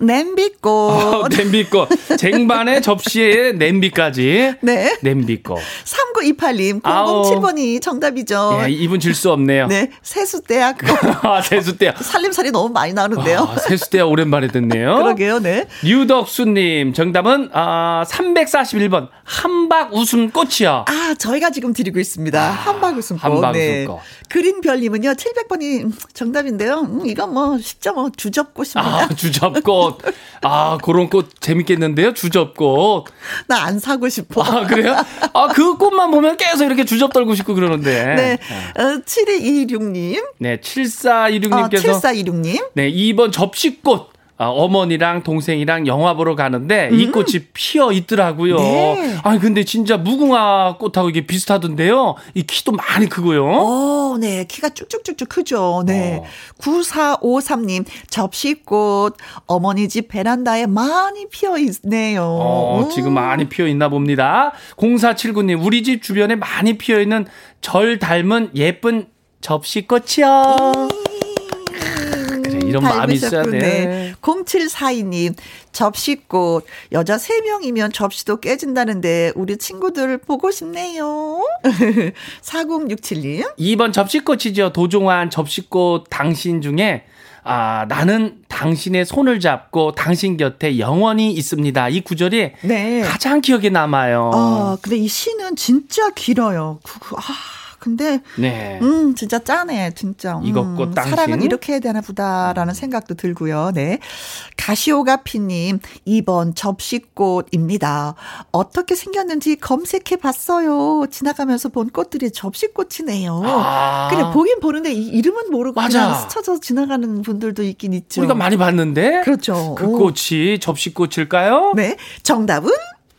냄비꽃. 어, 냄비꽃. 쟁반에 [laughs] 접시에 냄비까지. 네. 냄비꽃. 3928님 아우. 007번이 정답이죠. 예, 이분 질 수 없네요. 네, 세수대학 [laughs] 아, 세수대야. 살림살이 너무 많이 나오는데요. 아, 세수대야 오랜만에 듣네요. [laughs] 그러게요, 네. 유덕수님, 정답은, 아, 341번. 한박 웃음꽃이요. 아, 저희가 지금 드리고 있습니다. 한박 웃음꽃. 한박웃음꽃. 네. 그린별님은요, 700번이 정답인데요. 음, 이건 뭐, 쉽죠, 뭐, 주접꽃입니다. 아, [laughs] 주접꽃. 아, 그런 꽃 재밌겠는데요? 주접꽃. 나 안 사고 싶어. 아, 그래요? 아, 그 꽃만 보면 계속 이렇게 주접 떨고 싶고 그러는데. 네. 어, 7226님. 네, 어, 7416님께서. 7426님. 네, 2번 접시꽃. 아, 어머니랑 동생이랑 영화 보러 가는데 이 꽃이 피어 있더라고요. 음. 네. 아니 근데 진짜 무궁화 꽃하고 이게 비슷하던데요. 이 키도 많이 크고요. 오, 네. 키가 쭉쭉쭉쭉 크죠. 네. 어. 9453님, 접시꽃, 어머니 집 베란다에 많이 피어 있네요. 어, 음. 지금 많이 피어 있나 봅니다. 0479님, 우리 집 주변에 많이 피어 있는 절 닮은 예쁜 접시꽃이요. 그래, 이런 마음이 있어야 돼. 닮으셨군요. 0742님, 접시꽃. 여자 3명이면 접시도 깨진다는데, 우리 친구들 보고 싶네요. [laughs] 4067님. 2번 접시꽃이죠. 도종환 접시꽃 당신 중에 아, 나는 당신의 손을 잡고 당신 곁에 영원히 있습니다. 이 구절이 네. 가장 기억에 남아요. 아, 근데 이 시는 진짜 길어요. 아, 근데, 네. 음, 진짜 짜네, 진짜. 음, 당신. 사랑은 이렇게 해야 되나 보다라는 생각도 들고요. 네. 가시오가피님, 2번 접시꽃입니다. 어떻게 생겼는지 검색해 봤어요. 지나가면서 본 꽃들이 접시꽃이네요. 아. 그래, 보긴 보는데 이 이름은 모르고 맞아. 그냥 스쳐서 지나가는 분들도 있긴 있죠. 우리가 많이 봤는데 그렇죠. 그 오. 꽃이 접시꽃일까요? 네. 정답은?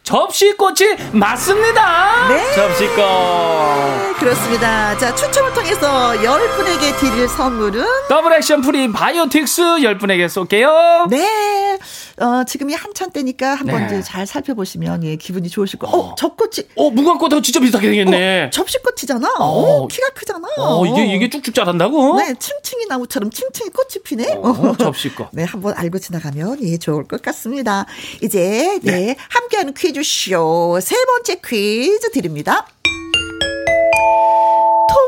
접시꽃이 맞습니다. 네. 접시꽃. 네, 그렇습니다. 자, 추첨을 통해서 10분에게 드릴 선물은 더블 액션 프리 바이오틱스 10분에게 쏠게요. 네. 어, 지금이 한참 때니까 한번 네. 이제 잘 살펴보시면 예, 기분이 좋으실 거. 어, 저 꽃이 어, 무궁화꽃하고 진짜 비슷하게 생겼네. 어, 접시꽃이잖아. 어. 어, 키가 크잖아. 어, 이게 이게 쭉쭉 자란다고? 네, 층층이 나무처럼 층층이 꽃이 피네. 어, 접시꽃. [laughs] 네, 한번 알고 지나가면 예, 좋을 것 같습니다. 이제 네, 함께하는 퀴즈쇼 세 번째 퀴즈 드립니다.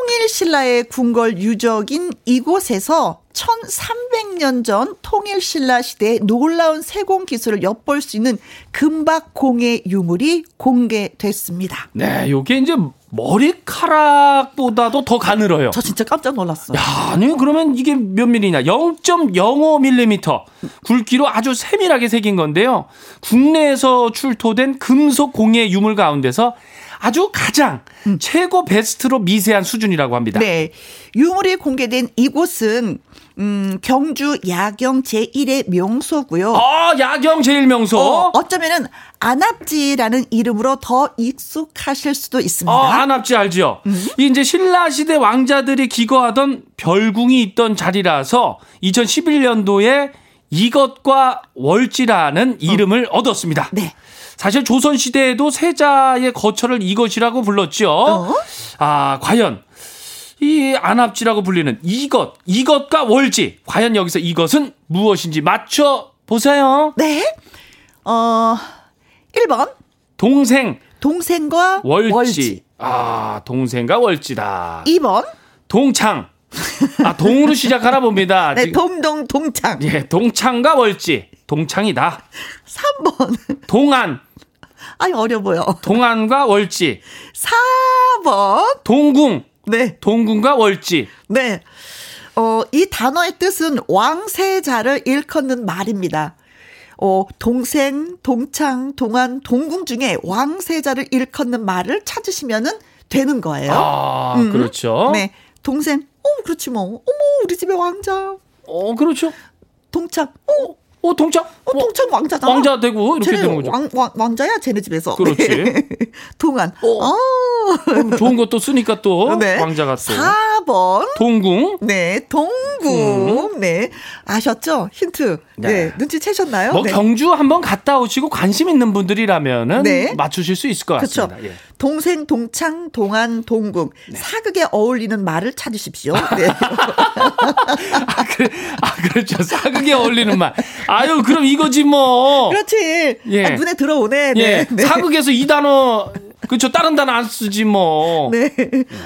통일신라의 궁궐 유적인 이곳에서 1300년 전 통일신라 시대의 놀라운 세공 기술을 엿볼 수 있는 금박공예 유물이 공개됐습니다. 네, 요게 이제 머리카락보다도 더 가늘어요. 저 진짜 깜짝 놀랐어요. 야, 아니 그러면 이게 몇 밀리냐? 0.05mm 굵기로 아주 세밀하게 새긴 건데요. 국내에서 출토된 금속 공예 유물 가운데서 아주 가장 최고 베스트로 미세한 수준이라고 합니다. 네. 유물이 공개된 이곳은 음, 경주 야경 제1의 명소고요. 아, 야경 제일 명소. 어, 어쩌면은 안압지라는 이름으로 더 익숙하실 수도 있습니다. 어, 안압지 알죠? 이 이제 신라 시대 왕자들이 기거하던 별궁이 있던 자리라서 2011년도에 이것과 월지라는 이름을 얻었습니다. 네. 사실 조선 시대에도 세자의 거처를 이것이라고 불렀죠. 어? 아, 과연 이 안압지라고 불리는 이것, 이것과 월지. 과연 여기서 이것은 무엇인지 맞춰 보세요. 네. 어, 1번. 동생 동생과 월지. 월지. 아, 동생과 월지다. 2번. 동창. 아, 동으로 [laughs] 시작하나 봅니다. 네, 동동 동창. 예, 동창과 월지. 동창이다. 3번. 동안, 아니 어려 보여. 동안과 월지. 4번. 동궁, 네. 동궁과 월지. 네. 어, 이 단어의 뜻은 왕세자를 일컫는 말입니다. 어, 동생, 동창, 동안, 동궁 중에 왕세자를 일컫는 말을 찾으시면은 되는 거예요. 아, 음. 그렇죠. 네. 동생, 어, 그렇지 뭐. 어머, 우리 집에 왕자. 어, 그렇죠. 동창, 어, 어, 동창. 어, 동창 왕자다. 왕자 되고 이렇게 되는 거죠. 왕, 왕, 왕자야, 쟤네 집에서. 그렇지. 네. [laughs] 동안. 어. 그럼 좋은 것도 쓰니까 또 네. 왕자가 또 4번. 동궁. 네, 동궁. 네. 아셨죠? 힌트. 네. 네. 눈치채셨나요? 뭐 네. 경주 한번 갔다 오시고 관심 있는 분들이라면은 네. 맞추실 수 있을 것 그렇죠. 같습니다. 예. 동생, 동창, 동안, 동궁. 사극에 어울리는 말을 찾으십시오. 네. [laughs] 아, 그, 아, 그렇죠. 사극에 어울리는 말. 아유, 그럼 이거지 뭐. 그렇지. 예. 아, 눈에 들어오네. 네. 예. 네. 사극에서 이 단어, 그렇죠. 다른 단어 안 쓰지 뭐. 네.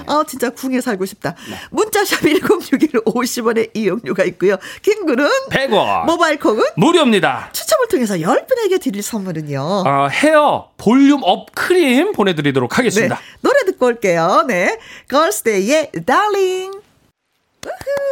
아, 진짜 궁에 살고 싶다. 문자샵 1061 50원의 이용료가 있고요. 긴 글은 100원. 모바일 콩은 무료입니다. 추첨을 통해서 10분에게 드릴 선물은요. 어, 헤어 볼륨 up 크림 보내드리도록 네. 하겠습니다. 노래 듣고 올게요. 네. 걸스데이의 Darling.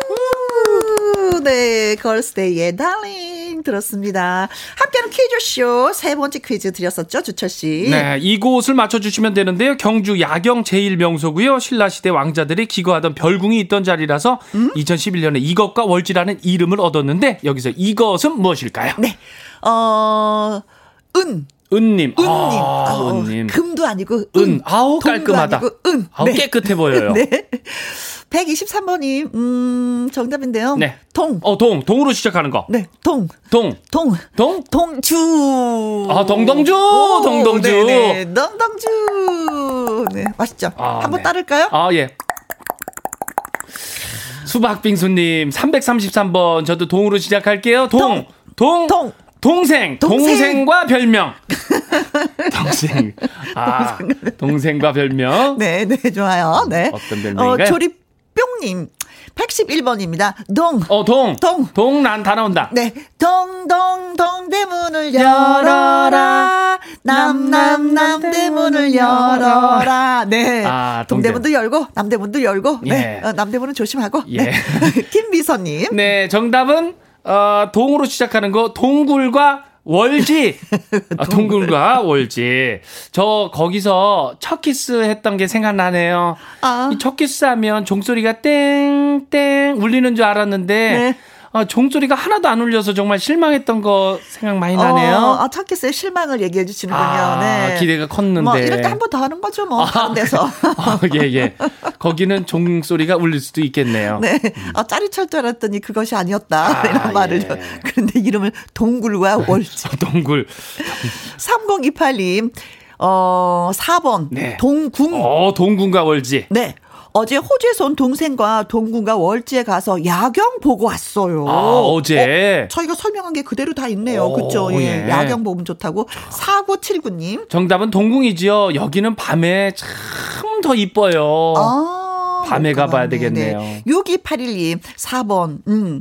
우후. 네. 걸스데이의 Darling 들었습니다. 함께하는 퀴즈쇼 세 번째 퀴즈 드렸었죠, 주철씨. 네, 이곳을 맞춰주시면 되는데요. 경주 야경 제일명소고요. 신라시대 왕자들이 기거하던 별궁이 있던 자리라서 음? 2011년에 이것과 월지라는 이름을 얻었는데 여기서 이것은 무엇일까요? 네. 어, 은. 은님. 은님. 아, 어, 은님. 금도 아니고 은. 은. 아우, 깔끔하다. 아니고 은. 아우, 깨끗해 보여요. [laughs] 네. 123번이 음, 정답인데요. 네. 동. 어, 동. 동으로 시작하는 거. 네. 동. 동. 동. 동? 동주. 아, 동동주! 오, 동동주. 네네. 동동주. 네, 맛있죠? 아, 한번 네. 따를까요? 아, 예. 수박빙수님, 333번. 저도 동으로 시작할게요. 동. 동. 동. 동생. 동생. 동생 과 별명. [laughs] 동생. 아, 동생과 별명. 네, 네, 좋아요. 네. 어떤 별명인가요? 조립 뿅님. 111번입니다. 동. 어, 동. 동. 동, 난 다 나온다. 네. 동 동 동 대문을 열어라. 남 남 남 대문을 열어라. 네. 아, 동대문도 열고 남대문도 열고. 네. 예. 어, 남대문은 조심하고. 예. 네. [laughs] 김미선님. 네, 정답은, 어, 동으로 시작하는 거, 동궁과 월지. [laughs] 아, 동궁과 월지. 저, 거기서 첫 키스 했던 게 생각나네요. 아. 이첫 키스 하면 종소리가 땡, 땡 울리는 줄 알았는데, 네. 아, 종소리가 하나도 안 울려서 정말 실망했던 거 생각 많이 나네요. 어, 아, 첫 키스의 실망을 얘기해 주시는군요. 아, 네. 기대가 컸는데. 뭐 이럴 때 한 번 더 하는 거죠, 뭐 다른 데서. [laughs] 아, 예, 예. 거기는 종소리가 울릴 수도 있겠네요. 네. 아, 짜릿할 줄 알았더니 그것이 아니었다. 아, 이런 말을. 예. 그런데 이름을 동굴과 월지. 동굴. 3028님, 어, 4번. 네. 동궁. 어, 동굴과 월지. 네. 어제 호주에서 온 동생과 동궁과 월지에 가서 야경 보고 왔어요. 아, 어제. 어, 저희가 설명한 게 그대로 다 있네요. 오, 그쵸? 예. 예. 야경 보면 좋다고. 4979님. 정답은 동궁이지요. 여기는 밤에 참 더 이뻐요. 아, 밤에 그렇구나. 가봐야 되겠네요. 네네. 6281님, 4번, 음,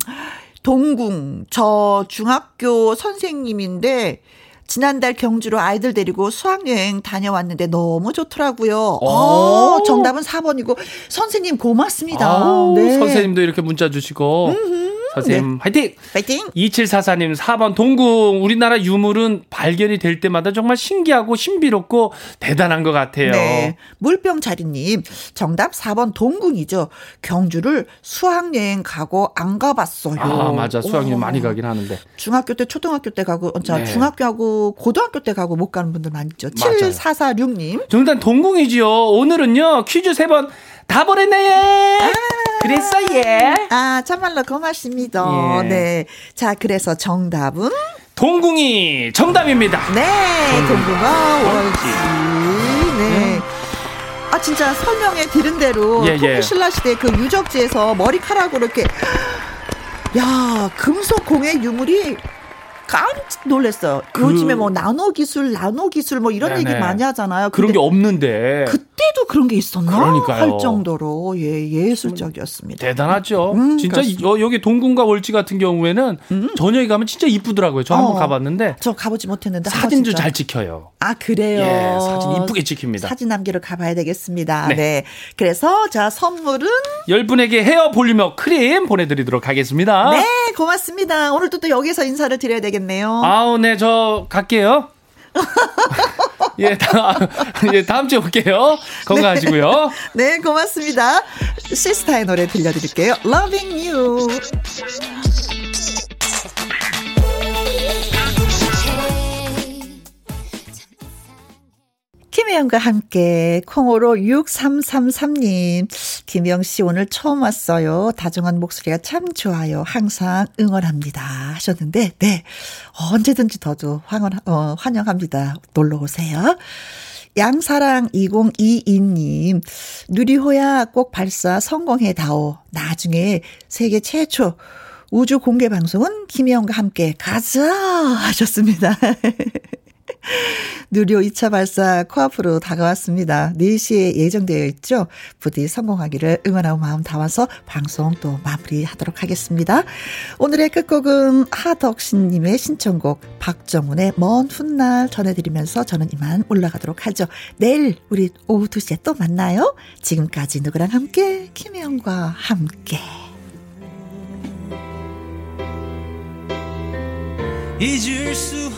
동궁, 저 중학교 선생님인데, 지난달 경주로 아이들 데리고 수학여행 다녀왔는데 너무 좋더라고요. 오. 어, 정답은 4번이고, 선생님 고맙습니다. 아우, 네. 선생님도 이렇게 문자 주시고. 선생님, 화이팅! 파이팅! 2744님, 4번 동궁. 우리나라 유물은 발견이 될 때마다 정말 신기하고 신비롭고 대단한 것 같아요. 네. 물병 자리님, 정답 4번 동궁이죠. 경주를 수학여행 가고 안 가봤어요. 아, 맞아. 수학여행 오. 많이 가긴 하는데. 중학교 때, 초등학교 때 가고, 어, 자, 네. 중학교하고 고등학교 때 가고 못 가는 분들 많죠. 맞아요. 7446님. 정답 동궁이지요. 오늘은요, 퀴즈 세번 다 보냈네! 그랬어 예. 아, 참말로 고맙습니다. 예. 네. 자, 그래서 정답은? 동궁이 정답입니다. 네, 동구가 월지. 월지. 네. 아, 진짜 설명해 드린 대로 예, 예. 통신라 시대 그 유적지에서 머리카락으로 이렇게 야, 금속 공예 유물이 깜짝 놀랐어요. 그- 요즘에 뭐 나노 기술, 나노 기술 뭐 이런 네네. 얘기 많이 하잖아요. 그런 게 없는데 그때도 그런 게 있었나 그러니까요. 할 정도로 예 예술적이었습니다. 대단하죠. 음, 진짜. 여, 여기 동궁과 월지 같은 경우에는 저녁에 가면 진짜 이쁘더라고요. 저 한번 어. 가봤는데 저 가보지 못했는데 한번 사진도 잘 찍혀요. 아 그래요. 예, 사진 이쁘게 찍힙니다. 사진 남기러 가봐야 되겠습니다. 네. 네. 그래서 자 선물은 열 분에게 헤어 볼륨업 크림 보내드리도록 하겠습니다. 네 고맙습니다. 오늘도 또 여기서 인사를 드려야 되겠 네요. 아우, 네, 저 갈게요. [laughs] 예, 다, 예, 다음 주에 올게요. 건강하시고요. [laughs] 네 고맙습니다. 시스타의 노래 들려드릴게요. Loving You. 김혜영과 함께 콩으로 6333님 김영 씨 오늘 처음 왔어요. 다정한 목소리가 참 좋아요. 항상 응원합니다 하셨는데 네 언제든지 더도 환원, 어, 환영합니다. 놀러 오세요. 양사랑 2022님, 누리호야 꼭 발사 성공해 다오. 나중에 세계 최초 우주 공개 방송은 김혜영과 함께 가자! 하셨습니다. [laughs] [laughs] 누리호 2차 발사 코앞으로 다가왔습니다. 4시에 예정되어 있죠. 부디 성공하기를 응원하고 마음 담아서 방송 또 마무리하도록 하겠습니다. 오늘의 끝곡은 하덕신님의 신청곡 박정훈의 먼 훗날 전해드리면서 저는 이만 올라가도록 하죠. 내일 우리 오후 2시에 또 만나요. 지금까지 누구랑 함께 김혜영과 함께 잊을 수